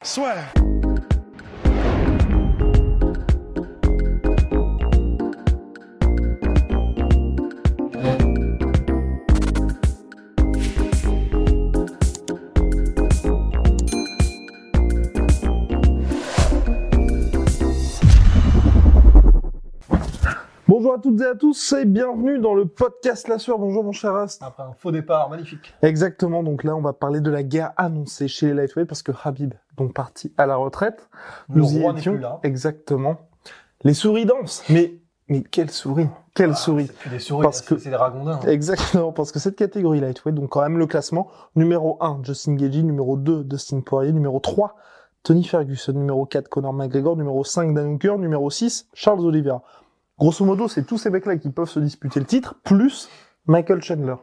Swear. Bonjour à toutes et à tous et bienvenue dans le podcast La Sueur. Bonjour mon cher Rast. Après un faux départ, magnifique. Exactement, donc là on va parler de la guerre annoncée chez les lightweight parce que Habib donc parti à la retraite. Le Nous roi étions plus là. exactement. Les souris dansent, mais mais quelle souris, quelle Ah, souris? C'est plus des souris, Parce là, que- c'est c'est des ragondins. hein. Exactement, parce que cette catégorie lightweight, donc quand même le classement, numéro 1, Justin Gagey, numéro 2, Dustin Poirier, numéro 3, Tony Ferguson, numéro 4, Conor McGregor, numéro 5, Dan Hooker, numéro 6, Charles Oliveira. Grosso modo, c'est tous ces mecs-là qui peuvent se disputer le titre, plus Michael Chandler,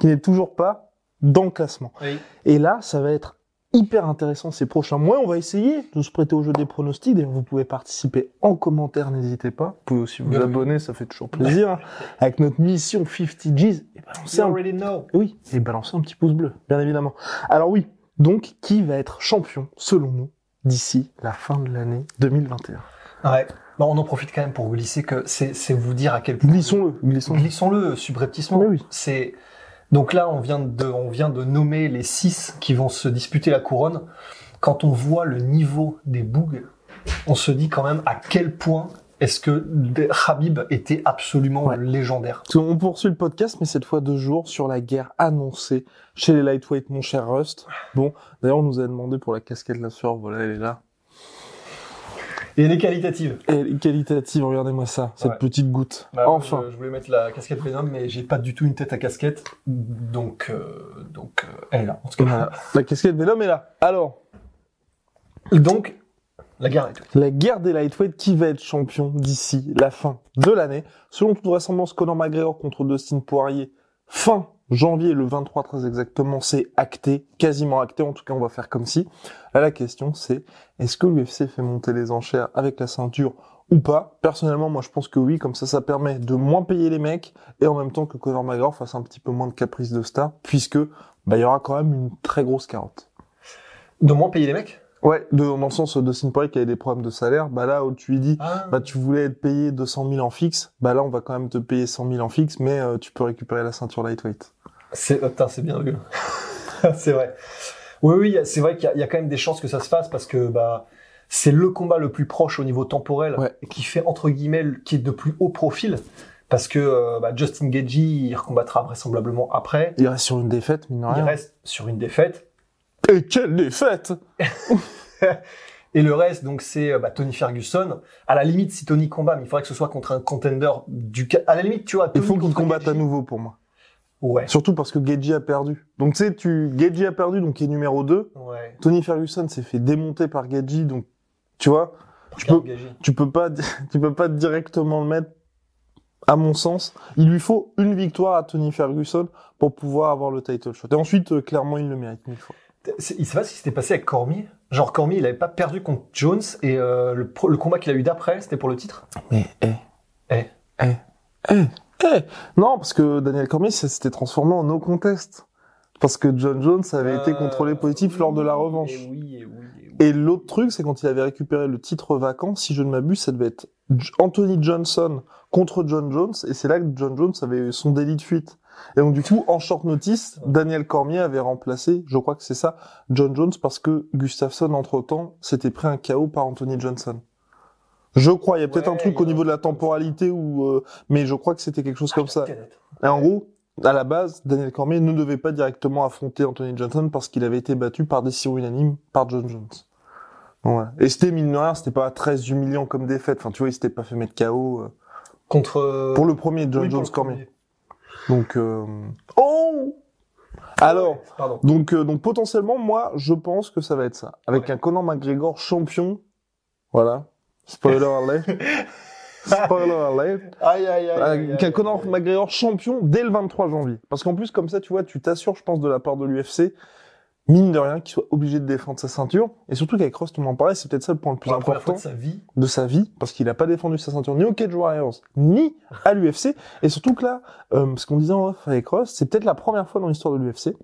qui n'est toujours pas dans le classement. Oui. Et là, ça va être hyper intéressant ces prochains mois. On va essayer de se prêter au jeu des pronostics. D'ailleurs, vous pouvez participer en commentaire, n'hésitez pas. Vous pouvez aussi vous Oui, abonner, ça fait toujours plaisir. hein. Avec notre mission 50 G's, et balancer un know. oui, et balancer un petit pouce bleu, bien évidemment. Alors oui, donc qui va être champion, selon nous, d'ici la fin de l'année 2021 Ouais. Bon, on en profite quand même pour glisser que c'est c'est vous dire à quel point. Glissons-le, glissons-le. Glissons-le subrepticement. Oui. C'est donc là on vient de on vient de nommer les six qui vont se disputer la couronne. Quand on voit le niveau des bougs, on se dit quand même à quel point est-ce que Habib était absolument Ouais. légendaire. On poursuit le podcast, mais cette fois deux jours sur la guerre annoncée chez les lightweight, mon cher Rust. Bon, d'ailleurs, on nous a demandé pour la casquette de la sueur, voilà, elle est là. Et elle est qualitative. Elle est qualitative, regardez-moi ça, cette Ouais. petite goutte. Bah, enfin. Je, je voulais mettre la casquette Venom, mais j'ai pas du tout une tête à casquette, donc euh, donc euh, elle est là. En tout cas. Voilà. La casquette Venom est là. Alors, Donc la guerre. La guerre des lightweight, qui va être champion d'ici la fin de l'année Selon toute vraisemblance, Conor McGregor contre Dustin Poirier, fin janvier, le 23 très exactement, c'est acté, quasiment acté, en tout cas on va faire comme si. Là la question c'est, est-ce que l'UFC fait monter les enchères avec la ceinture ou pas? Personnellement, moi je pense que oui, comme ça ça permet de moins payer les mecs et en même temps que Conor McGregor fasse un petit peu moins de caprice de star, puisque bah, il y aura quand même une très grosse carotte. De moins payer les mecs? Ouais, de, dans le sens de Poirier qui avait des problèmes de salaire, bah là où tu lui dis ah. bah tu voulais être payé 200 000 en fixe, bah là on va quand même te payer 100 000 en fixe, mais euh, tu peux récupérer la ceinture lightweight. C'est oh, putain, c'est bien vu. c'est vrai. Oui, oui, c'est vrai qu'il y, a- il y a quand même des chances que ça se fasse parce que bah c'est le combat le plus proche au niveau temporel Ouais. qui fait entre guillemets le- qui est de plus haut profil parce que euh, bah, Justin Gagey il recombattra vraisemblablement après. Il reste sur une défaite, mine Il rien. reste sur une défaite Et quelle défaite Et le reste, donc, c'est euh, bah, Tony Ferguson. À la limite, si Tony combat, mais il faudrait que ce soit contre un contender du... À la limite, tu vois, Il Tony faut qu'il combatte à nouveau pour moi. Ouais. Surtout parce que Geji a perdu. Donc tu sais, tu Geji a perdu, donc il est numéro 2. Ouais. Tony Ferguson s'est fait démonter par Geji, donc tu vois, tu peux, tu peux pas, tu peux pas directement le mettre. À mon sens, il lui faut une victoire à Tony Ferguson pour pouvoir avoir le title shot. Et ensuite, euh, clairement, il le mérite mille fois. Il sait pas ce qui s'était passé avec Cormier. Genre, Cormier, il avait pas perdu contre Jones et euh, le, pro- le combat qu'il a eu d'après, c'était pour le titre? Mais, eh. Eh. Eh. Eh. Eh. Non, parce que Daniel Cormier ça s'était transformé en no contest. Parce que John Jones avait été Euh, contrôlé positif lors de la revanche. Et oui, et oui, et oui. Et l'autre truc, c'est quand il avait récupéré le titre vacant, si je ne m'abuse, ça devait être Anthony Johnson contre John Jones, et c'est là que John Jones avait eu son délit de fuite. Et donc du coup, en short notice, Daniel Cormier avait remplacé, je crois que c'est ça, John Jones, parce que Gustafsson, entre-temps, s'était pris un KO par Anthony Johnson. Je crois, il y a peut-être Ouais, un truc au niveau de la temporalité, ou euh, mais je crois que c'était quelque chose comme ça. Et en gros, à la base, Daniel Cormier ne devait pas directement affronter Anthony Johnson parce qu'il avait été battu par décision unanime par John Jones. Voilà. Et c'était, mine de rien, c'était pas très humiliant comme défaite. Enfin, tu vois, il s'était pas fait mettre KO. euh, Contre. euh, pour le premier John oui, Jones Cormier. Donc, euh... oh! Alors, Pardon. donc, euh, donc potentiellement, moi, je pense que ça va être ça. Avec Ouais. un Conor McGregor champion. Voilà. Spoiler alert. Spoiler alert. Aïe, aïe, aïe. aïe, Avec un aïe, Conor. McGregor champion dès le 23 janvier. Parce qu'en plus, comme ça, tu vois, tu t'assures, je pense, de la part de l'UFC, mine de rien, qu'il soit obligé de défendre sa ceinture. Et surtout qu'avec Ross, on en parlait, c'est peut-être ça le point le plus fois important de sa vie. de sa vie, parce qu'il n'a pas défendu sa ceinture ni au Cage Warriors, ni à l'UFC. Et surtout que là, euh, ce qu'on disait en off avec Ross, c'est peut-être la première fois dans l'histoire de l'UFC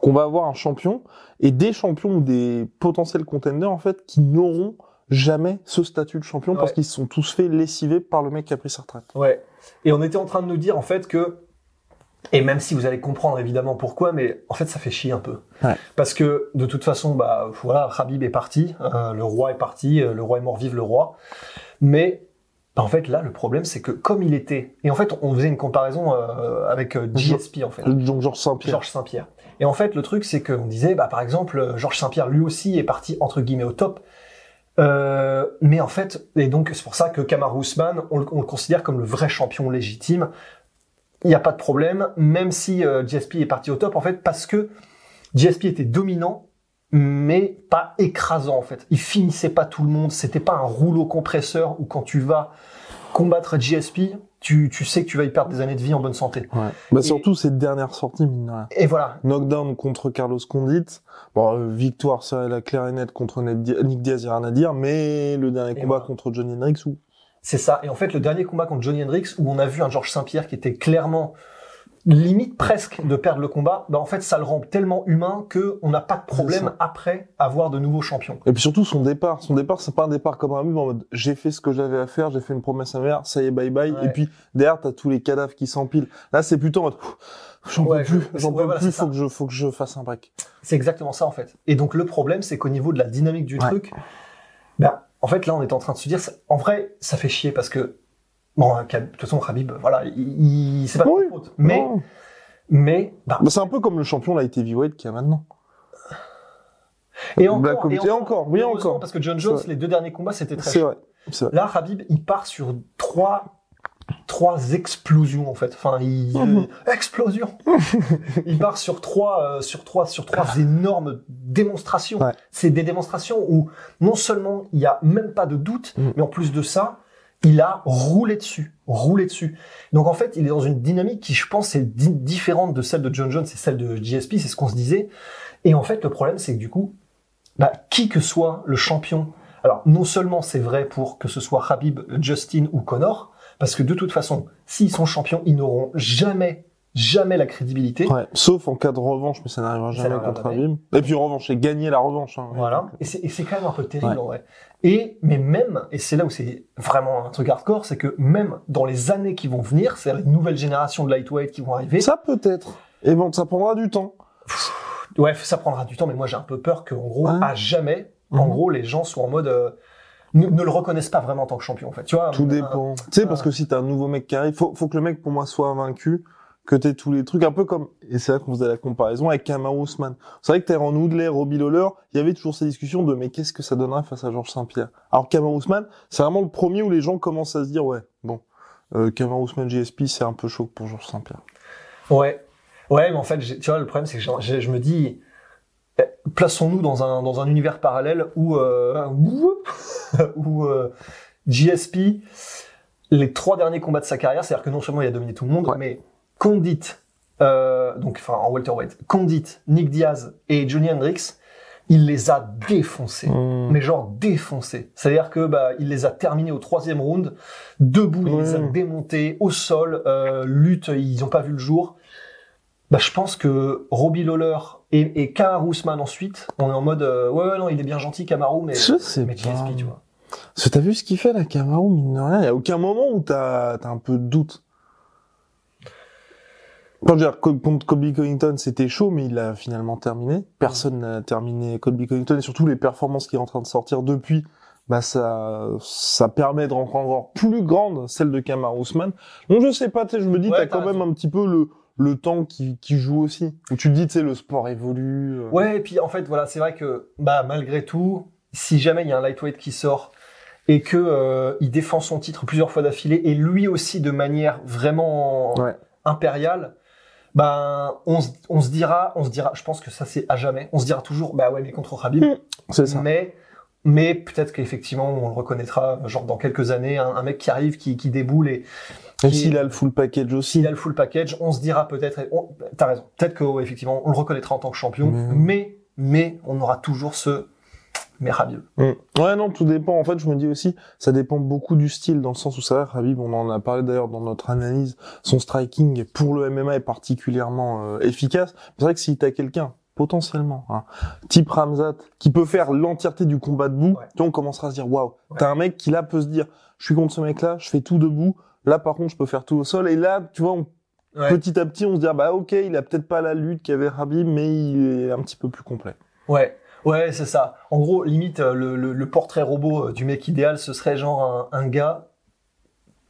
qu'on va avoir un champion et des champions ou des potentiels contenders, en fait, qui n'auront jamais ce statut de champion parce qu'ils se sont tous fait lessiver par le mec qui a pris sa retraite. Ouais. Et on était en train de nous dire en fait que, et même si vous allez comprendre évidemment pourquoi, mais en fait ça fait chier un peu. Ouais. Parce que de toute façon, bah voilà, Habib est parti, euh, le roi est parti, euh, le roi est mort, vive le roi. Mais bah, en fait là, le problème c'est que comme il était, et en fait on faisait une comparaison euh, avec GSP en fait. Donc Georges Saint-Pierre. Georges Saint-Pierre. Et en fait, le truc, c'est qu'on disait, bah, par exemple, Georges Saint-Pierre, lui aussi, est parti, entre guillemets, au top. Euh, mais en fait, et donc, c'est pour ça que Kamaru Usman, on, on le considère comme le vrai champion légitime. Il n'y a pas de problème, même si euh, GSP est parti au top, en fait, parce que GSP était dominant, mais pas écrasant, en fait. Il finissait pas tout le monde, c'était pas un rouleau compresseur où quand tu vas combattre GSP, tu, tu sais que tu vas y perdre des années de vie en bonne santé. Ouais. Bah, Et- surtout cette dernière sortie, mine de rien. Et voilà, Knockdown contre Carlos Condit. Bon, euh, victoire, ça, la claire et nette contre Nick Diaz, y a rien à dire, mais le dernier Et combat voilà. contre Johnny Hendricks où C'est ça. Et en fait, le dernier combat contre Johnny Hendricks, où on a vu un Georges Saint-Pierre qui était clairement limite presque de perdre le combat, bah en fait, ça le rend tellement humain que on n'a pas de problème après avoir de nouveaux champions. Et puis surtout son départ. Son départ, c'est pas un départ comme un move en mode j'ai fait ce que j'avais à faire, j'ai fait une promesse à ma mère, ça y est, bye bye. Ouais. Et puis derrière, t'as tous les cadavres qui s'empilent. Là, c'est plutôt en mode j'en Ouais, peux plus, je- j'en ouais, peux voilà, plus, c'est faut ça. que je, faut que je fasse un break. C'est exactement ça en fait. Et donc le problème, c'est qu'au niveau de la dynamique du Ouais. truc, bah en fait là, on est en train de se dire, ça- en vrai, ça fait chier parce que bon, de toute façon, Khabib, voilà, il, il- c'est pas de Oui. faute. Mais Non. mais bah, Bah, c'est un peu comme le champion light heavyweight qu'il y a maintenant. et encore, Black Ops- et encore, oui, encore. parce que John Jones, les deux derniers combats, c'était très C'est vrai. C'est vrai. Là, Habib, il part sur trois, trois explosions en fait. Enfin, il Mhm. explosion. il part sur trois, euh, sur trois, sur trois énormes démonstrations. Ouais. C'est des démonstrations où non seulement il y a même pas de doute, Mhm. mais en plus de ça, il a roulé dessus, roulé dessus. Donc en fait, il est dans une dynamique qui, je pense, est di- différente de celle de John Jones et celle de GSP. C'est ce qu'on se disait. Et en fait, le problème, c'est que du coup, bah, qui que soit le champion alors, non seulement c'est vrai pour que ce soit Habib, Justin ou Connor, parce que de toute façon, s'ils sont champions, ils n'auront jamais, jamais la crédibilité. Ouais. Sauf en cas de revanche, mais ça n'arrivera jamais contre jamais. Et puis revanche, et gagner la revanche. Hein. Voilà. Et c'est, et c'est quand même un peu terrible Ouais. en vrai. Et, mais même, et c'est là où c'est vraiment un truc hardcore, c'est que même dans les années qui vont venir, c'est-à-dire les nouvelles générations de lightweight qui vont arriver, Ça peut-être. Et bon, ça prendra du temps. ouais, ça prendra du temps, mais moi j'ai un peu peur qu'en gros, Ouais. à jamais, en Mhm. gros, les gens soient en mode, euh, ne, ne le reconnaissent pas vraiment en tant que champion, en fait. Tu vois, Tout un- dépend. Tu sais, parce euh, que si t'as un nouveau mec qui arrive, faut, faut que le mec, pour moi, soit vaincu, que t'aies tous les trucs, un peu comme, et c'est là qu'on faisait la comparaison avec Kamaru Usman. C'est vrai que Tyron Woodley, Robbie Lawler, il y avait toujours ces discussions de, mais qu'est-ce que ça donnerait face à Georges Saint-Pierre? Alors Kamaru Usman, c'est vraiment le premier où les gens commencent à se dire, ouais, bon, euh, Kamaru Usman GSP, c'est un peu chaud pour Georges Saint-Pierre. Ouais, ouais, mais en fait, tu vois, le problème, c'est que je me dis, plaçons-nous dans un dans un univers parallèle où euh, où euh, GSP, les trois derniers combats de sa carrière, c'est-à-dire que non seulement il a dominé tout le monde, Ouais. mais Condit, euh, donc enfin en welterweight, Condit, Nick Diaz et Johnny Hendricks, il les a défoncés. Mmh. Mais genre défoncés. C'est-à-dire que bah il les a terminés au troisième round, debout, il les a démontés au sol, euh, lutte, ils ont pas vu le jour. Bah je pense que Robbie Lawler et, et Kamaru Usman ensuite, on est en mode euh, ouais, ouais non il est bien gentil Kamaru mais Je sais mais pas. Tu vois? Parce que t'as vu ce qu'il fait, la Kamaru, mine de rien. Il y a aucun moment où t'as, t'as un peu de doute. Quand je veux dire, co- contre Colby Covington, c'était chaud, mais il a finalement terminé. Personne n'a terminé Colby Covington, et surtout les performances qui est en train de sortir depuis, bah, ça, ça permet de rendre encore plus grande celle de Kamaru Usman. Donc je sais pas, tu sais, je me dis, Ouais, t'as quand même un petit peu le, le temps qui, qui joue aussi. Où tu te dis, tu sais, le sport évolue. euh. Ouais, et puis en fait, voilà, c'est vrai que bah malgré tout, si jamais il y a un lightweight qui sort et que euh, il défend son titre plusieurs fois d'affilée et lui aussi de manière vraiment Ouais. impériale, ben on se, on se dira, on se dira, je pense que ça c'est à jamais. On se dira toujours, bah ouais, mais contre Khabib. C'est ça. Mais mais peut-être qu'effectivement on le reconnaîtra, genre dans quelques années, un, un mec qui arrive, qui, qui déboule et s'il a le full package aussi. s'il a le full package, on se dira peut-être, t'as raison, peut-être qu'effectivement on le reconnaîtra en tant que champion, Mais- mais mais on aura toujours ce mais Khabib. Mm. Ouais, non, tout dépend. En fait, je me dis aussi, ça dépend beaucoup du style, dans le sens où ça va, Habib, on en a parlé d'ailleurs dans notre analyse, son striking pour le MMA est particulièrement euh, efficace. C'est vrai que si t'as quelqu'un, potentiellement, hein, type Ramzat, qui peut faire l'entièreté du combat debout, Ouais. tu vois, on commencera à se dire, waouh, Ouais. t'as un mec qui là peut se dire, je suis contre ce mec-là, je fais tout debout, là par contre, je peux faire tout au sol, et là, tu vois, on- Ouais. petit à petit, on se dit, ah, bah ok, il a peut-être pas la lutte qu'avait Habib, mais il est un petit peu plus complet. Ouais, ouais, c'est ça. En gros, limite, euh, le, le- le portrait robot euh, du mec idéal, ce serait genre un, un gars.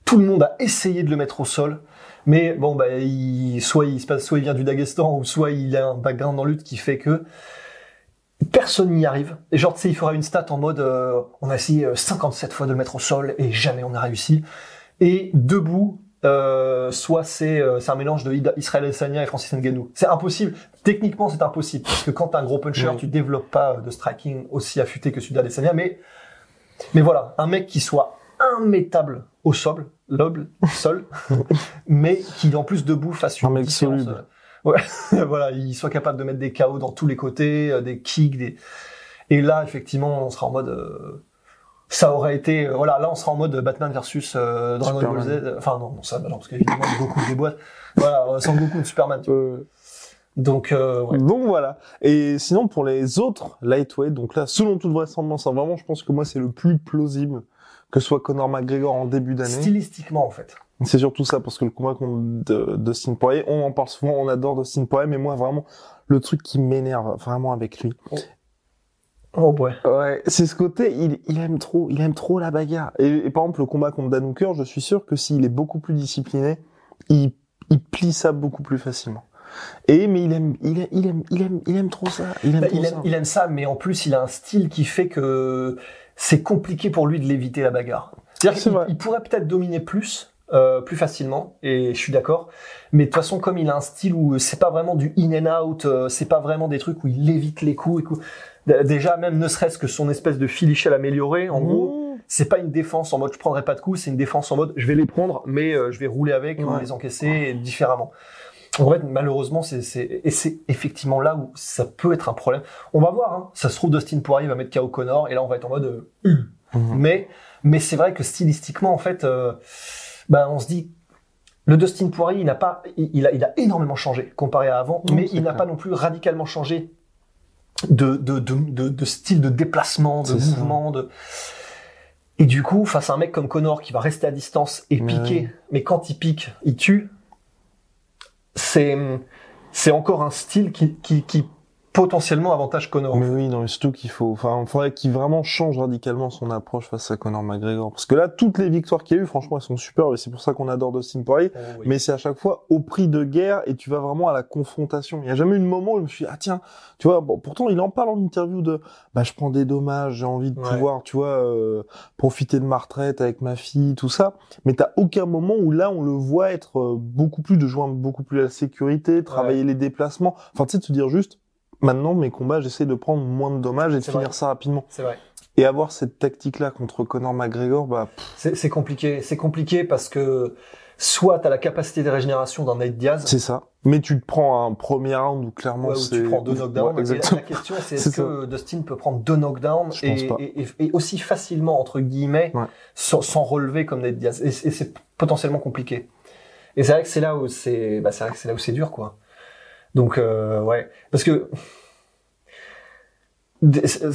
Tout le monde a essayé de le mettre au sol, mais bon, bah, il, soit il se passe, soit il vient du Daghestan, ou soit il a un background en lutte qui fait que personne n'y arrive. Et genre, tu sais, il fera une stat en mode, euh, on a essayé euh, 57 fois de le mettre au sol et jamais on a réussi. Et debout, euh, soit c'est euh, un mélange de Israël Adesanya et Francis Ngannou. C'est impossible. Techniquement, c'est impossible parce que quand t'es un gros puncher, Oui. tu développes pas de striking aussi affûté que celui d'Adesanya. Mais mais voilà, un mec qui soit immétable au sol, loble, sol, mais qui en plus debout fasse une Un mec soluble. euh, Ouais, voilà, il soit capable de mettre des KO dans tous les côtés, euh, des kicks, des. Et là, effectivement, on sera en mode. euh, ça aurait été, euh, voilà, là on sera en mode Batman versus Dragon Ball Z. Enfin non, non ça, non, parce qu'évidemment Goku déboîte. Voilà, sans Goku de Superman. tu vois. Donc euh, ouais. Donc voilà. Et sinon pour les autres lightweight, donc là selon toute vraisemblance, hein, vraiment je pense que moi c'est le plus plausible que soit Conor McGregor en début d'année. stylistiquement en fait. C'est surtout ça parce que le combat contre de- Dustin Poirier, on en parle souvent, on adore Dustin Poirier, mais moi vraiment le truc qui m'énerve vraiment avec lui, Oh ouais. ouais, c'est ce côté, il, il aime trop, il aime trop la bagarre. Et, et par exemple le combat contre Dan Hooker, je suis sûr que s'il est beaucoup plus discipliné, il, il plie ça beaucoup plus facilement. Et mais il aime, il aime, il aime, il aime, il aime trop ça. Il aime Bah, ça. il aime ça, mais en plus il a un style qui fait que c'est compliqué pour lui de l'éviter la bagarre. C'est-à-dire C'est qu'il il pourrait peut-être dominer plus, euh, plus facilement, et je suis d'accord. Mais de toute façon, comme il a un style où c'est pas vraiment du in and out, euh, c'est pas vraiment des trucs où il évite les coups et coups. Déjà, même ne serait-ce que son espèce de filichel amélioré, en gros, Mmh. c'est pas une défense en mode je prendrai pas de coups, c'est une défense en mode je vais les prendre, mais euh, je vais rouler avec ou les encaisser différemment. En fait, malheureusement, c'est, c'est, et c'est effectivement là où ça peut être un problème. On va voir, hein. ça se trouve, Dustin Poirier va mettre KO Connor, et là, on va être en mode, euh, Hum. Mhm. mais, mais c'est vrai que stylistiquement, en fait, euh, bah, on se dit, le Dustin Poirier, il n'a pas, il, il a, il a énormément changé comparé à avant, Non, mais il n'a pas non plus radicalement changé de, de, de, de, de style de déplacement, de ça. mouvement, de, et du coup, face à un mec comme Connor qui va rester à distance et piquer, mais quand il pique, il tue, c'est, encore un style qui, qui, qui potentiellement avantage Connor. Mais oui, non, mais surtout qu'il faut, enfin, il faudrait qu'il vraiment change radicalement son approche face à Conor McGregor. Parce que là, toutes les victoires qu'il y a eu, franchement, elles sont superbes et c'est pour ça qu'on adore Dustin Poirier. Oh, oui. Mais c'est à chaque fois au prix de guerre et tu vas vraiment à la confrontation. Il y a jamais eu de moment où je me suis dit, ah tiens, tu vois, bon, pourtant il en parle en interview de, bah je prends des dommages, j'ai envie de Ouais. pouvoir, tu vois, euh, profiter de ma retraite avec ma fille, tout ça. Mais t'as aucun moment où là on le voit être euh, beaucoup plus de joindre beaucoup plus la sécurité, travailler les déplacements. Enfin, tu sais, de se dire juste, maintenant mes combats, j'essaie de prendre moins de dommages et de finir vrai. ça rapidement. C'est vrai. Et avoir cette tactique-là contre Conor McGregor, bah, C'est, compliqué. C'est compliqué parce que soit t'as la capacité de régénération d'un Nate Diaz, c'est ça. Mais tu te prends un premier round où clairement ouais, où tu prends deux knockdowns. Ouais, et la, exactement. la question, c'est est-ce que Dustin peut prendre deux knockdowns et, aussi facilement, entre guillemets, Ouais. sans, sans relever comme Nate Diaz. Et, et c'est potentiellement compliqué. Et c'est vrai que c'est là où c'est, bah, c'est vrai que c'est là où c'est dur, quoi. Donc, euh, ouais. Parce que,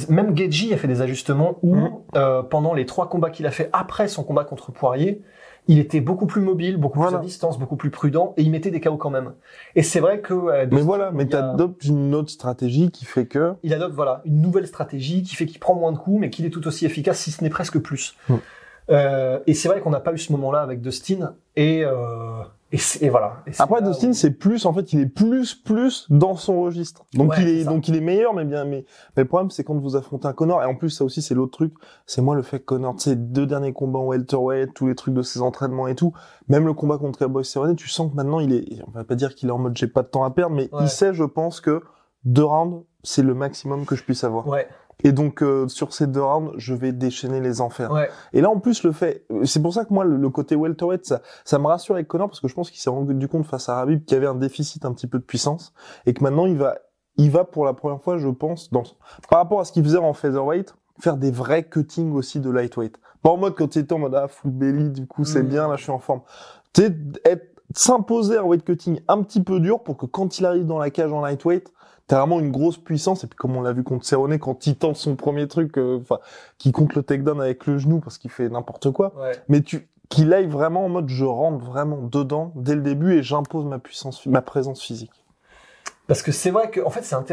même Geji a fait des ajustements où, Mhm. euh, pendant les trois combats qu'il a fait après son combat contre Poirier, il était beaucoup plus mobile, beaucoup Voilà. plus à distance, beaucoup plus prudent, et il mettait des KO quand même. Et c'est vrai que... euh, Mais voilà, mais y a- t'adoptes une autre stratégie qui fait que... il adopte voilà une nouvelle stratégie qui fait qu'il prend moins de coups, mais qu'il est tout aussi efficace, si ce n'est presque plus. Mm. Euh, et c'est vrai qu'on n'a pas eu ce moment-là avec Dustin, et, euh, Et, voilà. Et Après, Dustin, où- c'est plus, en fait, il est plus, plus dans son registre. Donc, Ouais, il est, donc, il est meilleur, mais bien, mais, mais le problème, c'est quand vous affrontez un Connor, et en plus, ça aussi, c'est l'autre truc, c'est moi, le fait que Connor, tu sais, deux derniers combats en welterweight, tous les trucs de ses entraînements et tout, même le combat contre Cowboy Cerrone, tu sens que maintenant, il est, on va pas dire qu'il est en mode j'ai pas de temps à perdre, mais Ouais. il sait, je pense que deux rounds, c'est le maximum que je puisse avoir. Ouais, Et donc, euh, sur ces deux rounds, je vais déchaîner les enfers. ouais. Et là, en plus, le fait, c'est pour ça que moi, le, le côté welterweight, ça, ça me rassure avec Connor parce que je pense qu'il s'est rendu compte face à Rabib qu'il y avait un déficit un petit peu de puissance et que maintenant il va, il va pour la première fois, je pense, dans, par rapport à ce qu'il faisait en featherweight, faire des vrais cuttings aussi de lightweight. Pas en mode quand il était en mode ah full belly, du coup c'est Mhm. bien, là je suis en forme. Tu sais, être, s'imposer un weight cutting un petit peu dur pour que quand il arrive dans la cage en lightweight, T'as vraiment une grosse puissance, et puis comme on l'a vu contre Cerrone, quand il tente son premier truc, euh, enfin, qui compte le takedown avec le genou parce qu'il fait n'importe quoi, Ouais. mais tu qu'il aille vraiment en mode je rentre vraiment dedans dès le début et j'impose ma puissance, ma présence physique. Parce que c'est vrai que, en fait, c'est intéressant.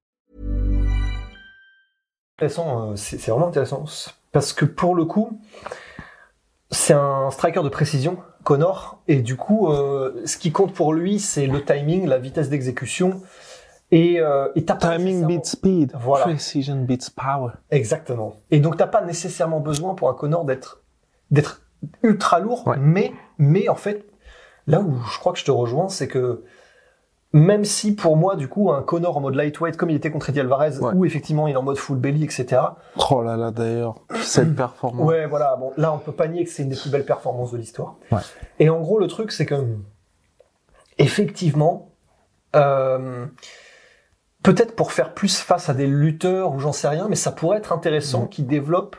Intéressant, euh, c'est vraiment intéressant. Parce que pour le coup, c'est un striker de précision, Connor, et du coup, euh, ce qui compte pour lui, c'est le timing, la vitesse d'exécution, et, euh, et t'as Timing beats speed, Voilà. precision beats power. Exactement. Et donc t'as pas nécessairement besoin pour un Connor d'être d'être ultra lourd, Ouais. mais mais en fait là où je crois que je te rejoins, c'est que même si pour moi du coup un Connor en mode lightweight comme il était contre Eddie Alvarez, Ouais. où effectivement il est en mode full belly, etc. Oh là là d'ailleurs, cette performance. Ouais, voilà. Bon, là, on peut pas nier que c'est une des plus belles performances de l'histoire. Ouais. Et en gros, le truc, c'est que effectivement, euh, peut-être pour faire plus face à des lutteurs ou j'en sais rien, mais ça pourrait être intéressant Mhm. qu'ils développent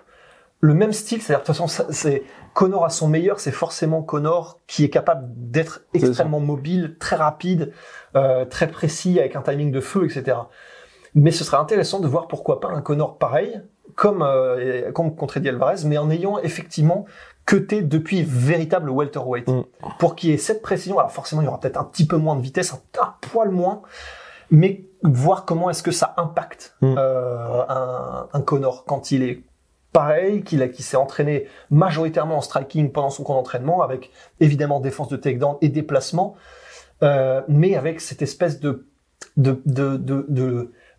le même style. C'est-à-dire, de toute façon, c'est Connor à son meilleur, c'est forcément Connor qui est capable d'être extrêmement mobile, très rapide, euh, très précis, avec un timing de feu, etc. Mais ce serait intéressant de voir pourquoi pas un Connor pareil, comme, euh, comme contre Eddie Alvarez, mais en ayant effectivement cuté depuis véritable welterweight. Mm. Pour qu'il y ait cette précision, alors forcément il y aura peut-être un petit peu moins de vitesse, un, un poil moins, mais voir comment est-ce que ça impacte Mm. euh, un, un Connor quand il est pareil, qu'il s'est entraîné majoritairement en striking pendant son camp d'entraînement, avec évidemment défense de takedown et déplacement, euh, mais avec cette espèce de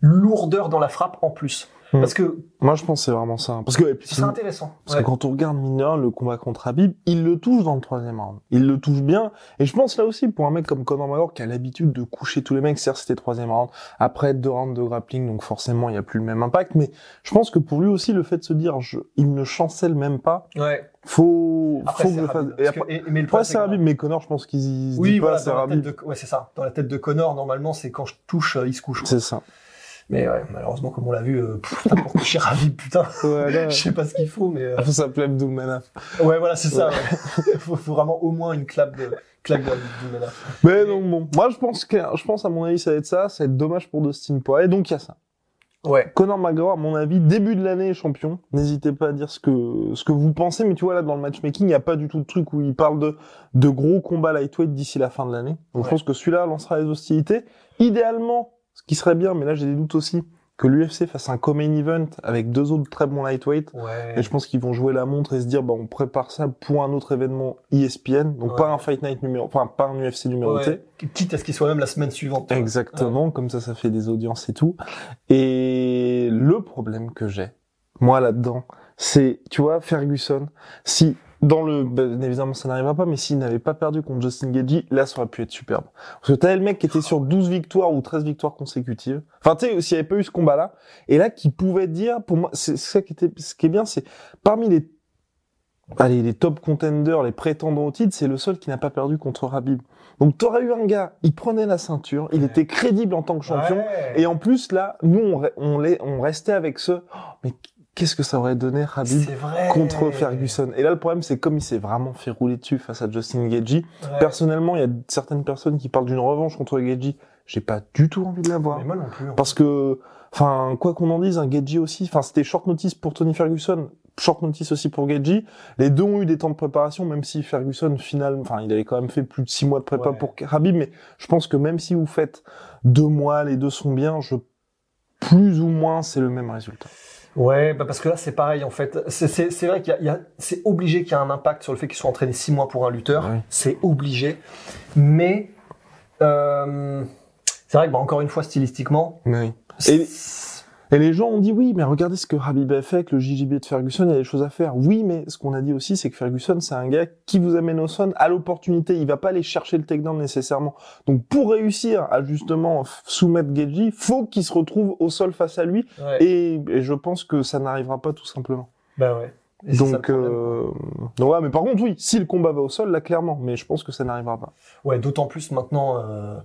lourdeur dans la frappe en plus. Mm. Parce que Moi je pense que c'est vraiment ça. Parce que, et puis, ce serait intéressant. Parce Ouais. que quand on regarde mineur le combat contre Habib, il le touche dans le troisième round. Il le touche bien. Et je pense là aussi, pour un mec comme Conor McGregor qui a l'habitude de coucher tous les mecs, certes c'était troisième round, après deux rounds de grappling, donc forcément il n'y a plus le même impact. Mais je pense que pour lui aussi, le fait de se dire, je, il ne chancelle même pas, Ouais. faut, Après, faut c'est que je fasse. Et après, que- et- mais le c'est mais Conor, je pense qu'il se Oui, dit pas, voilà, c'est tête de, ouais, c'est ça. Dans la tête de Connor, normalement, c'est quand je touche, euh, il se couche. C'est ça. Mais ouais, malheureusement, comme on l'a vu, euh, putain, pour coucher Ravi, putain, Ouais, là, je sais pas ce qu'il faut, mais euh, faut s'appeler Abdulmanaf. ouais, voilà, c'est ça. Il faut, faut vraiment au moins une clap de, clap de, du Menaf. Mais donc bon, moi je pense que, je pense à mon avis ça va être ça, ça va être dommage pour Dustin Poirier, donc il y a ça. Ouais. Conor McGregor, à mon avis, début de l'année champion. N'hésitez pas à dire ce que ce que vous pensez, mais tu vois là dans le matchmaking, il n'y a pas du tout de truc où il parle de de gros combats lightweight d'ici la fin de l'année. Donc Ouais. je pense que celui-là lancera les hostilités. Idéalement, qui serait bien, mais là j'ai des doutes aussi, que l'UFC fasse un common event avec deux autres très bons lightweight. Ouais. Et je pense qu'ils vont jouer la montre et se dire, bah, on prépare ça pour un autre événement ESPN. Donc Ouais. pas un Fight Night numéro, enfin pas un UFC numéroté. Ouais. Quitte à ce qu'il soit même la semaine suivante. Exactement, comme ça, ça fait des audiences et tout. Et le problème que j'ai, moi là-dedans, c'est, tu vois, Ferguson, si, dans le, ben, évidemment ça n'arrivera pas, mais s'il n'avait pas perdu contre Justin Gagey, là ça aurait pu être superbe. Parce que t'avais le mec qui était sur 12 victoires ou 13 victoires consécutives. Enfin, tu sais, s'il n'y avait pas eu ce combat-là, et là, qui pouvait dire, pour moi, c'est ça qui était, ce qui est bien, c'est, parmi les, allez, les top contenders, les prétendants au titre, c'est le seul qui n'a pas perdu contre Rabib. Donc t'aurais eu un gars, il prenait la ceinture, il Ouais. était crédible en tant que champion, Ouais. et en plus là, nous on, on, on restait avec ce, oh, mais qu'est-ce que ça aurait donné Habib contre Ferguson? Et là, le problème, c'est comme il s'est vraiment fait rouler dessus face à Justin Gagey. Ouais. Personnellement, il y a certaines personnes qui parlent d'une revanche contre Gagey. J'ai pas du tout envie de la voir. Mais moi non plus. hein. Parce que, enfin, quoi qu'on en dise, un Gagey aussi, enfin, c'était short notice pour Tony Ferguson, short notice aussi pour Gagey. Les deux ont eu des temps de préparation, même si Ferguson, final, enfin, il avait quand même fait plus de six mois de prépa Ouais. pour Habib, mais je pense que même si vous faites deux mois, les deux sont bien, je, plus ou moins, c'est le même résultat. Ouais, bah parce que là c'est pareil en fait. C'est- C'est c'est vrai qu'il y a, c'est obligé qu'il y a un impact sur le fait qu'ils soient entraînés six mois pour un lutteur. Ouais. C'est obligé. Mais euh, c'est vrai que bah, encore une fois stylistiquement. Oui. Et- Et les gens ont dit oui, mais regardez ce que Habib a fait avec le JJB de Ferguson, il y a des choses à faire. Oui, mais ce qu'on a dit aussi, c'est que Ferguson, c'est un gars qui vous amène au son à l'opportunité. Il va pas aller chercher le takedown nécessairement. Donc, pour réussir à justement soumettre Geji, faut qu'il se retrouve au sol face à lui. Ouais. Et, et je pense que ça n'arrivera pas tout simplement. Bah ouais. Et Donc, euh... donc ouais, mais par contre, oui, si le combat va au sol, là, clairement. Mais je pense que ça n'arrivera pas. Ouais, d'autant plus maintenant. euh,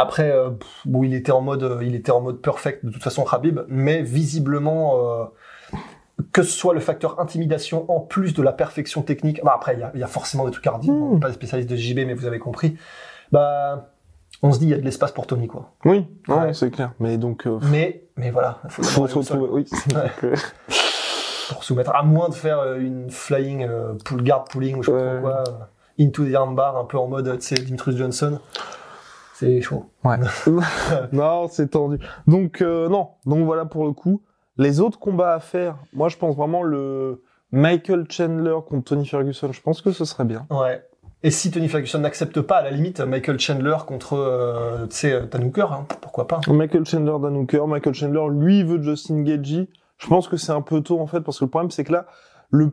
après, euh, pff, bon, il était en mode, euh, il était en mode perfect de toute façon, Habib, mais visiblement, euh, que ce soit le facteur intimidation en plus de la perfection technique. Bah après, il y a, il y a forcément des trucs à redire. Mm. N'est pas des spécialistes de JB, mais vous avez compris. Bah, on se dit, il y a de l'espace pour Tony, quoi. Oui, Ouais. c'est clair. Mais donc, euh, Mais, mais voilà, il faut, faut se retrouver. Oui. Pour soumettre, à moins de faire une flying euh, pull guard pulling ou je sais pas quoi, into the armbar, un peu en mode, tu sais, Dimitrius Johnson. C'est chaud. Ouais. non, c'est tendu. Donc euh, non, donc voilà pour le coup. Les autres combats à faire, moi je pense vraiment le Michael Chandler contre Tony Ferguson, je pense que ce serait bien. Ouais. Et si Tony Ferguson n'accepte pas, à la limite, Michael Chandler contre, euh, tu sais, Dan Hooker, hein, pourquoi pas Michael Chandler, Dan Hooker, Michael Chandler, lui veut Justin Gagey. Je pense que c'est un peu tôt en fait parce que le problème c'est que là le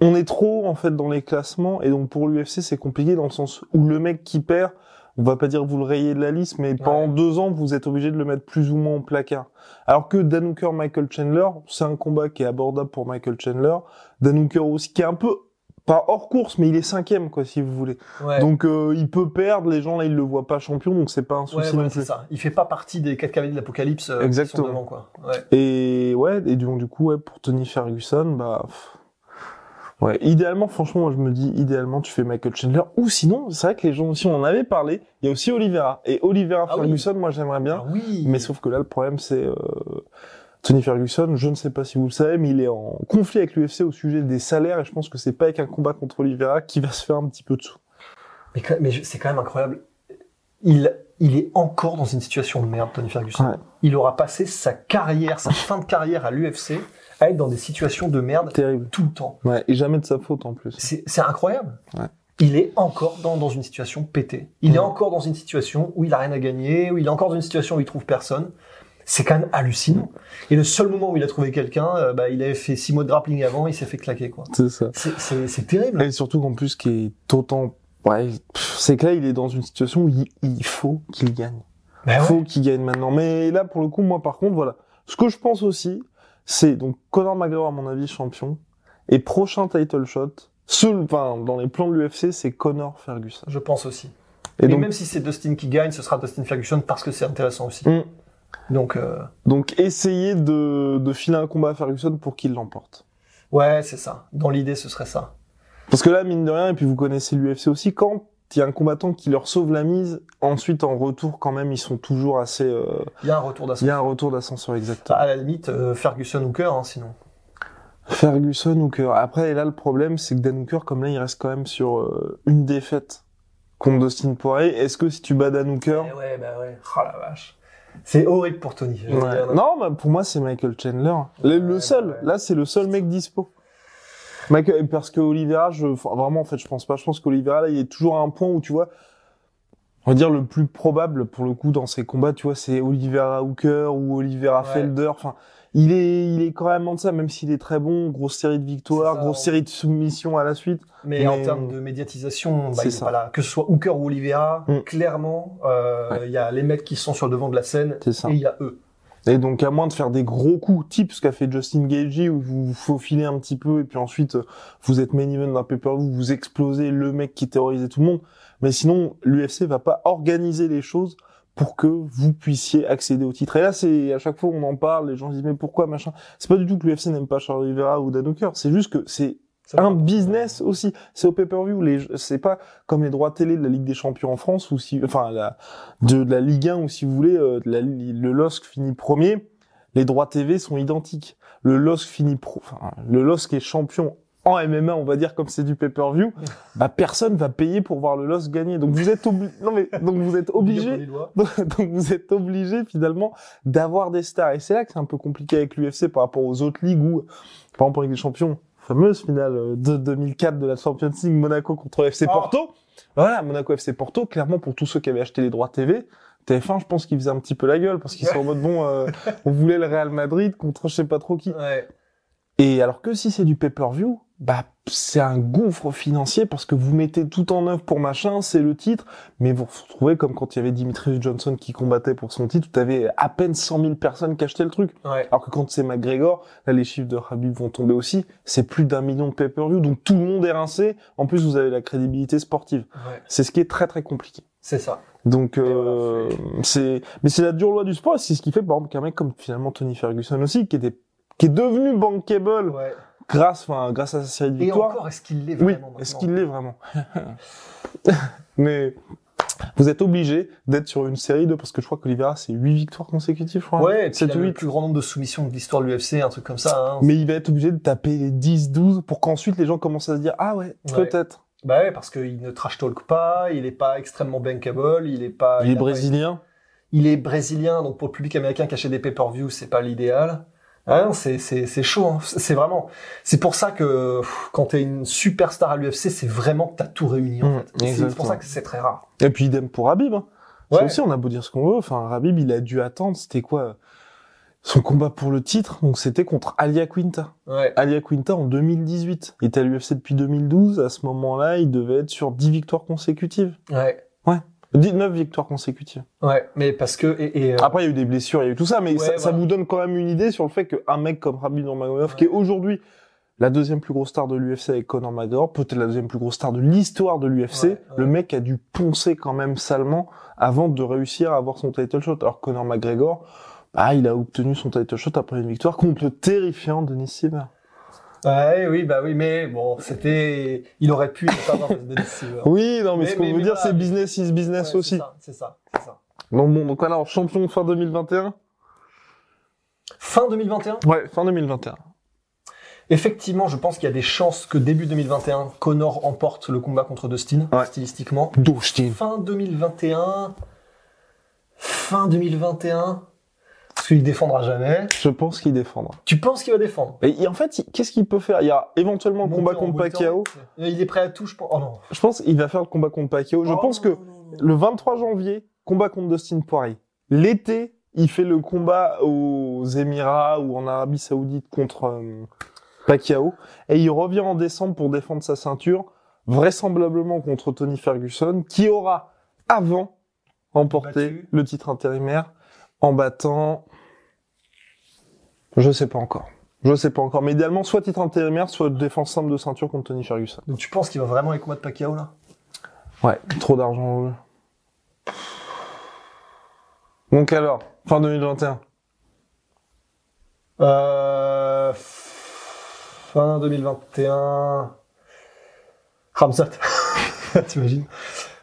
on est trop en fait dans les classements et donc pour l'UFC c'est compliqué dans le sens où le mec qui perd, on va pas dire vous le rayez de la liste, mais pendant deux ans vous êtes obligé de le mettre plus ou moins au placard. Alors que Dan Hooker, Michael Chandler, c'est un combat qui est abordable pour Michael Chandler. Dan Hooker aussi qui est un peu pas hors course, mais il est cinquième quoi si vous voulez. Ouais. Donc euh, il peut perdre, les gens là ils le voient pas champion, donc c'est pas un souci ouais, non plus. c'est ça. Il fait pas partie des quatre cavaliers de l'apocalypse euh, qui Exactement. sont devant, quoi. Ouais. Et ouais, et donc du coup, ouais, pour Tony Ferguson, bah, pff, ouais, idéalement, franchement, moi je me dis, idéalement, tu fais Michael Chandler, ou sinon, c'est vrai que les gens aussi, on en avait parlé, il y a aussi Oliveira. Et Oliveira Ah oui. Ferguson, moi j'aimerais bien, Ah oui. mais sauf que là, le problème, c'est euh, Tony Ferguson, je ne sais pas si vous le savez, mais il est en conflit avec l'UFC au sujet des salaires, et je pense que c'est pas avec un combat contre Oliveira qui va se faire un petit peu de sous. Mais, c'est quand même incroyable. Il, il est encore dans une situation de merde, Tony Ferguson. Ouais. Il aura passé sa carrière, sa fin de carrière à l'UFC, à être dans des situations de merde Terrible. tout le temps. Ouais, et jamais de sa faute en plus. C'est incroyable. Ouais. Il est encore dans, dans une situation pétée. Il est encore dans une situation où il a rien à gagner, où il est encore dans une situation où il trouve personne. C'est quand même hallucinant. Et le seul moment où il a trouvé quelqu'un, euh, bah, il avait fait six mois de grappling avant, il s'est fait claquer, quoi. C'est ça. C'est- terrible. Et surtout qu'en plus, qui est autant, ouais, c'est que là, il est dans une situation où il, il faut qu'il gagne. Bah Il ouais. faut qu'il gagne maintenant. Mais là, pour le coup, moi, par contre, voilà. Ce que je pense aussi, c'est donc Conor McGregor, à mon avis, champion. Et prochain title shot, seul, enfin, dans les plans de l'UFC, c'est Conor Ferguson. Je pense aussi. Et Et donc, même si c'est Dustin qui gagne, ce sera Dustin Ferguson parce que c'est intéressant aussi. Mm. Donc, euh, donc, essayer de, de filer un combat à Ferguson pour qu'il l'emporte. ouais, c'est ça. Dans l'idée, ce serait ça. Parce que là, mine de rien, et puis vous connaissez l'UFC aussi, quand il y a un combattant qui leur sauve la mise, ensuite, en retour, quand même, ils sont toujours assez, euh, Il y a un retour il y d'ascenseur. a un retour d'ascenseur exactement. À la limite, euh, Ferguson Hooker, hein, sinon. Ferguson Hooker. Après, là, le problème, c'est que Dan Hooker, comme là, il reste quand même sur euh, une défaite contre Dustin Poirier. Est-ce que si tu bats Dan Hooker... Eh ouais, bah ouais. Oh la vache. C'est horrible pour Tony. Ouais. dire. Non, bah, pour moi, c'est Michael Chandler. Le, seul. ouais. Là, c'est le seul mec dispo. Michael, parce que Oliveira, je, vraiment, en fait, je pense pas. Je pense qu'Oliveira, là, il est toujours à un point où, tu vois, on va dire le plus probable, pour le coup, dans ces combats, tu vois, c'est Oliveira Hooker ou Oliveira Ouais. Felder. Enfin, il est, il est quand même en ça, même s'il est très bon. Grosse série de victoires, ça, grosse on- série de soumissions à la suite. Mais, en Mais- termes de médiatisation, bah, C'est il est ça. pas là. Que ce soit Hooker ou Oliveira, Mm. clairement, euh, il Ouais. y a les mecs qui sont sur le devant de la scène et il y a eux. Et donc, à moins de faire des gros coups, type ce qu'a fait Justin Gagey, où vous vous faufilez un petit peu, et puis ensuite, vous êtes main event d'un pay-per-view, vous explosez le mec qui terrorisait tout le monde. Mais sinon, l'UFC va pas organiser les choses pour que vous puissiez accéder au titre. Et là, c'est à chaque fois on en parle, les gens disent mais pourquoi machin? C'est pas du tout que l'UFC n'aime pas Charles Oliveira ou Dan c'est juste que c'est un business aussi. C'est au pay-per-view. Les, c'est pas comme les droits télé de la Ligue des Champions en France ou si, enfin, la, de, de la Ligue 1 ou si vous voulez, euh, la- le LOSC finit premier. Les droits TV sont identiques. Le LOSC finit pro, enfin, le LOSC est champion en MMA, on va dire comme c'est du pay-per-view. bah, personne va payer pour voir le LOSC gagner. Donc vous êtes obligé, non mais, donc vous êtes obligé donc vous êtes obligé finalement d'avoir des stars. Et c'est là que c'est un peu compliqué avec l'UFC par rapport aux autres ligues où, par exemple, Ligue des Champions, fameuse finale euh, de 2004 de la Champions League Monaco contre FC Oh. Porto. Voilà, Monaco FC Porto, clairement pour tous ceux qui avaient acheté les droits TV, TF1, je pense qu'ils faisaient un petit peu la gueule parce qu'ils sont en mode bon, euh, on voulait le Real Madrid contre je sais pas trop qui. Ouais. Et alors que si c'est du pay-per-view, bah c'est un gouffre financier parce que vous mettez tout en œuvre pour machin, c'est le titre, mais vous vous retrouvez comme quand il y avait Dimitri Johnson qui combattait pour son titre, où t'avais à peine 100 000 personnes qui achetaient le truc. Ouais. Alors que quand c'est McGregor, là les chiffres de Habib vont tomber aussi, c'est plus d'un million de pay-per-view, donc tout le monde est rincé. En plus, vous avez la crédibilité sportive. Ouais. C'est ce qui est très très compliqué. C'est ça. Donc voilà, euh, c'est mais c'est la dure loi du sport, c'est ce qui fait par exemple qu'un mec comme finalement Tony Ferguson aussi qui était qui est devenu bankable Ouais. Grâce enfin grâce à sa série de Et victoires. encore, est-ce qu'il l'est oui, vraiment est-ce maintenant qu'il l'est vraiment Mais vous êtes obligé d'être sur une série de parce que je crois qu'Olivera c'est 8 victoires consécutives, je crois. Ouais, et puis il 7 a ou le 8. plus grand nombre de soumissions de l'histoire de l'UFC, un truc comme ça. Hein. Mais il va être obligé de taper les 10 12 pour qu'ensuite les gens commencent à se dire ah ouais, Ouais. peut-être. Bah ouais, parce qu'il ne trash talk pas, il est pas extrêmement bankable, il est pas. il est pas- brésilien. il est brésilien, donc pour le public américain achète des pay-per-view, c'est pas l'idéal. Ah non, c'est c'est c'est chaud. Hein. C'est vraiment. C'est pour ça que pff, quand t'es une superstar à l'UFC, c'est vraiment que t'as tout réuni en Mmh, fait. C'est- pour ça que c'est très rare. Et puis idem pour Habib. Hein. Ça Ouais. aussi on a beau dire ce qu'on veut, enfin Habib il a dû attendre, c'était quoi son combat pour le titre, donc c'était contre Alia Quinta. Ouais. Alia Quinta en 2018. Il était à l'UFC depuis 2012. À ce moment-là, il devait être sur 10 victoires consécutives. Ouais. 19 victoires consécutives. Ouais. Mais parce que et, et, euh, Après, il y a eu des blessures, il y a eu tout ça, mais Ouais, ça, vous donne quand même une idée sur le fait qu'un mec comme Rabib Nurmagomedov, Ouais. qui est aujourd'hui la deuxième plus grosse star de l'UFC avec Conor McGregor, peut-être la deuxième plus grosse star de l'histoire de l'UFC, Ouais, le mec a dû poncer quand même salement avant de réussir à avoir son title shot. Alors Conor McGregor, bah, il a obtenu son title shot après une victoire contre le terrifiant Denis Silver. Ouais, oui, bah oui, mais bon, c'était. Il aurait pu ne pas avoir de Silver. Oui, non, mais, Mais- ce qu'on veut mais dire, voilà, c'est business is business Ouais, aussi. C'est ça, c'est ça. Donc bon, donc alors, champion fin 2021 Fin 2021. Ouais, fin 2021. Effectivement, je pense qu'il y a des chances que début 2021, Connor emporte le combat contre Dustin, Ouais. stylistiquement. Dustin. Fin 2021, fin 2021, parce qu'il défendra jamais. Je pense qu'il défendra. Tu penses qu'il va défendre? Et en fait, qu'est-ce qu'il peut faire? Il y a éventuellement le combat contre Pacquiao. welterweight. Il est prêt à tout, je pense. Oh non. Je pense qu'il va faire le combat contre Pacquiao. Je Oh pense non, que non, non, non. le 23 janvier, combat contre Dustin Poirier. L'été, il fait le combat aux Émirats ou en Arabie Saoudite contre euh, Pacquiao. Et il revient en décembre pour défendre sa ceinture, vraisemblablement contre Tony Ferguson, qui aura avant emporté Battu. le titre intérimaire en battant... Je sais pas encore. Je sais pas encore. Mais idéalement, soit titre intérimaire, soit défense simple de ceinture contre Tony Ferguson. Donc tu penses qu'il va vraiment aller combattre Pacquiao là? Ouais, trop d'argent. Donc alors, fin 2021. euh... Fin 2021. Ramzat. T'imagines?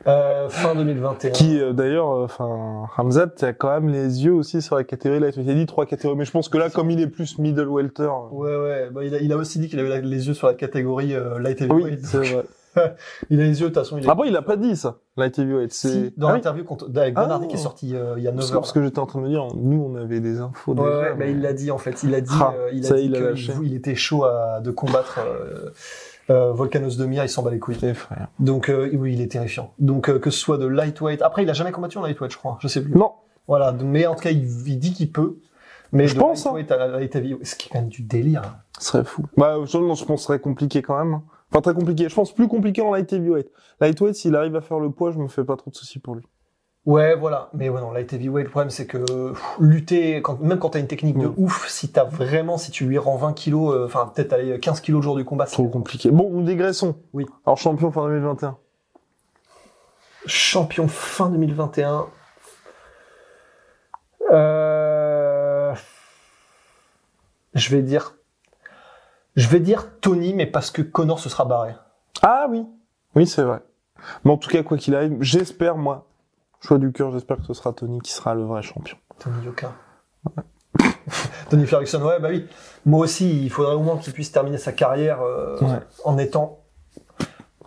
Euh, Fin 2021. Qui euh, d'ailleurs, euh, enfin, Hamzat, t'as quand même les yeux aussi sur la catégorie là. Tu t'es dit trois catégories, mais je pense que là, comme il est plus middle welter. euh, Ouais, ouais. Bah, il, a, il a aussi dit qu'il avait les yeux sur la catégorie euh, light Oui, heavyweight. c'est vrai. il a les yeux, de toute façon. Il a... Après, il a pas dit ça, light heavyweight. C'est Si, dans Ah oui, l'interview contre- avec Ah. Bernardi qui est sorti euh, il y a 9 parce que, heures. parce que j'étais en train de me dire, nous, on avait des infos Ouais, déjà. ouais, bah, mais- il l'a dit en fait. Il a dit, Ah, euh, il a ça, dit a il était chaud à, de combattre euh, Volcanos de Mir, il s'en bat les couilles. Frère. Donc euh, oui, il est terrifiant. Donc euh, que ce soit de lightweight. Après, il a jamais combattu en lightweight, je crois. Je sais plus. Non, Voilà. Mais en tout cas, il, il dit qu'il peut. Mais Je de pense, hein. lightweight à light heavyweight, ce qui est quand même du délire. hein. ce serait fou. Bah, je, non, je pense que ce serait compliqué quand même. hein. Enfin, très compliqué. Je pense plus compliqué en light heavyweight. Lightweight, s'il arrive à faire le poids, je me fais pas trop de soucis pour lui. Ouais, voilà. Mais ouais, non, light heavyweight, le problème, c'est que lutter, quand, même quand t'as une technique de mm. ouf, si t'as vraiment, si tu lui rends 20 kilos, euh, enfin, peut-être aller euh, 15 kilos le jour du combat. Trop compliqué. Bon, nous dégraissons. Oui. Alors, champion fin 2021. Champion fin 2021. Euh... Je vais dire, je vais dire Tony, mais parce que Connor se sera barré. Ah oui. Oui, c'est vrai. Mais en tout cas, quoi qu'il arrive, j'espère, moi, choix du cœur, j'espère que ce sera Tony qui sera le vrai champion. Tony Yoka. Tony Ferguson, ouais, bah oui. Moi aussi, il faudrait au moins qu'il puisse terminer sa carrière euh, Ouais. en étant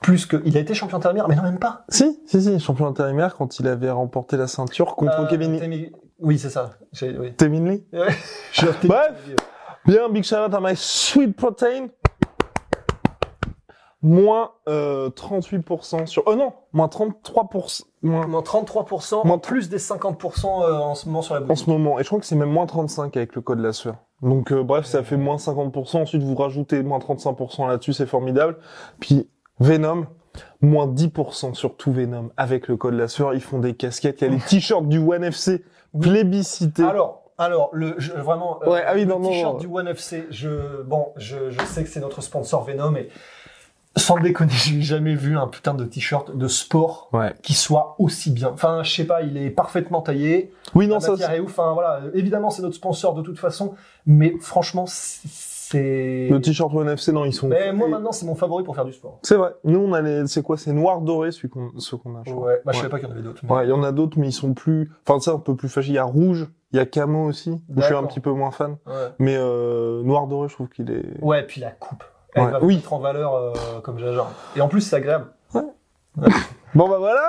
plus que. Il a été champion intérimaire, mais non, même pas. Si, si, si, champion intérimaire quand il avait remporté la ceinture contre Euh, Kevin Temi- Oui, c'est ça. Oui. Kevin Lee. Ouais. Bref. Bien, big shout out à my sweet protein. Moins euh, 38% sur... Oh non, moins 33%. Moins... Moins 33%, Moins en plus des 50% euh, en ce moment sur la En boutique. ce moment. Et je crois que c'est même moins 35 avec le code la sueur. Donc euh, bref, ça fait moins 50%. Ensuite, vous rajoutez moins 35% là-dessus, c'est formidable. Puis Venom, moins 10% sur tout Venom avec le code la sueur. Ils font des casquettes. Il y a les t-shirts du One FC plébiscités. Alors, alors, le, je- vraiment, euh, Ouais, ah oui, le non, non, t-shirt non. du One FC, je, bon, je, je sais que c'est notre sponsor Venom, et sans déconner, j'ai jamais vu un putain de t-shirt de sport Ouais. qui soit aussi bien. Enfin, je sais pas, il est parfaitement taillé. Oui, la non, ça, matière est ouf. Enfin, voilà. Évidemment, c'est notre sponsor de toute façon, mais franchement, c'est. le t-shirt One FC, non, ils sont... Mais moi, maintenant, c'est mon favori pour faire du sport. C'est vrai. Nous, on a les, c'est quoi? C'est noir doré, celui qu'on, ce qu'on a, je. Ouais. Bah, je savais pas qu'il y en avait d'autres. mais- Ouais, il y en a d'autres, mais ils sont plus, enfin, c'est un peu plus fâché. Il y a rouge, il y a camo aussi, où je suis un petit peu moins fan. Ouais. Mais, euh, noir doré, je trouve qu'il est... Ouais, puis la coupe. Elle Ouais. va Oui. mettre en valeur euh, comme j'adore. Et en plus, c'est agréable. Bon, bah voilà.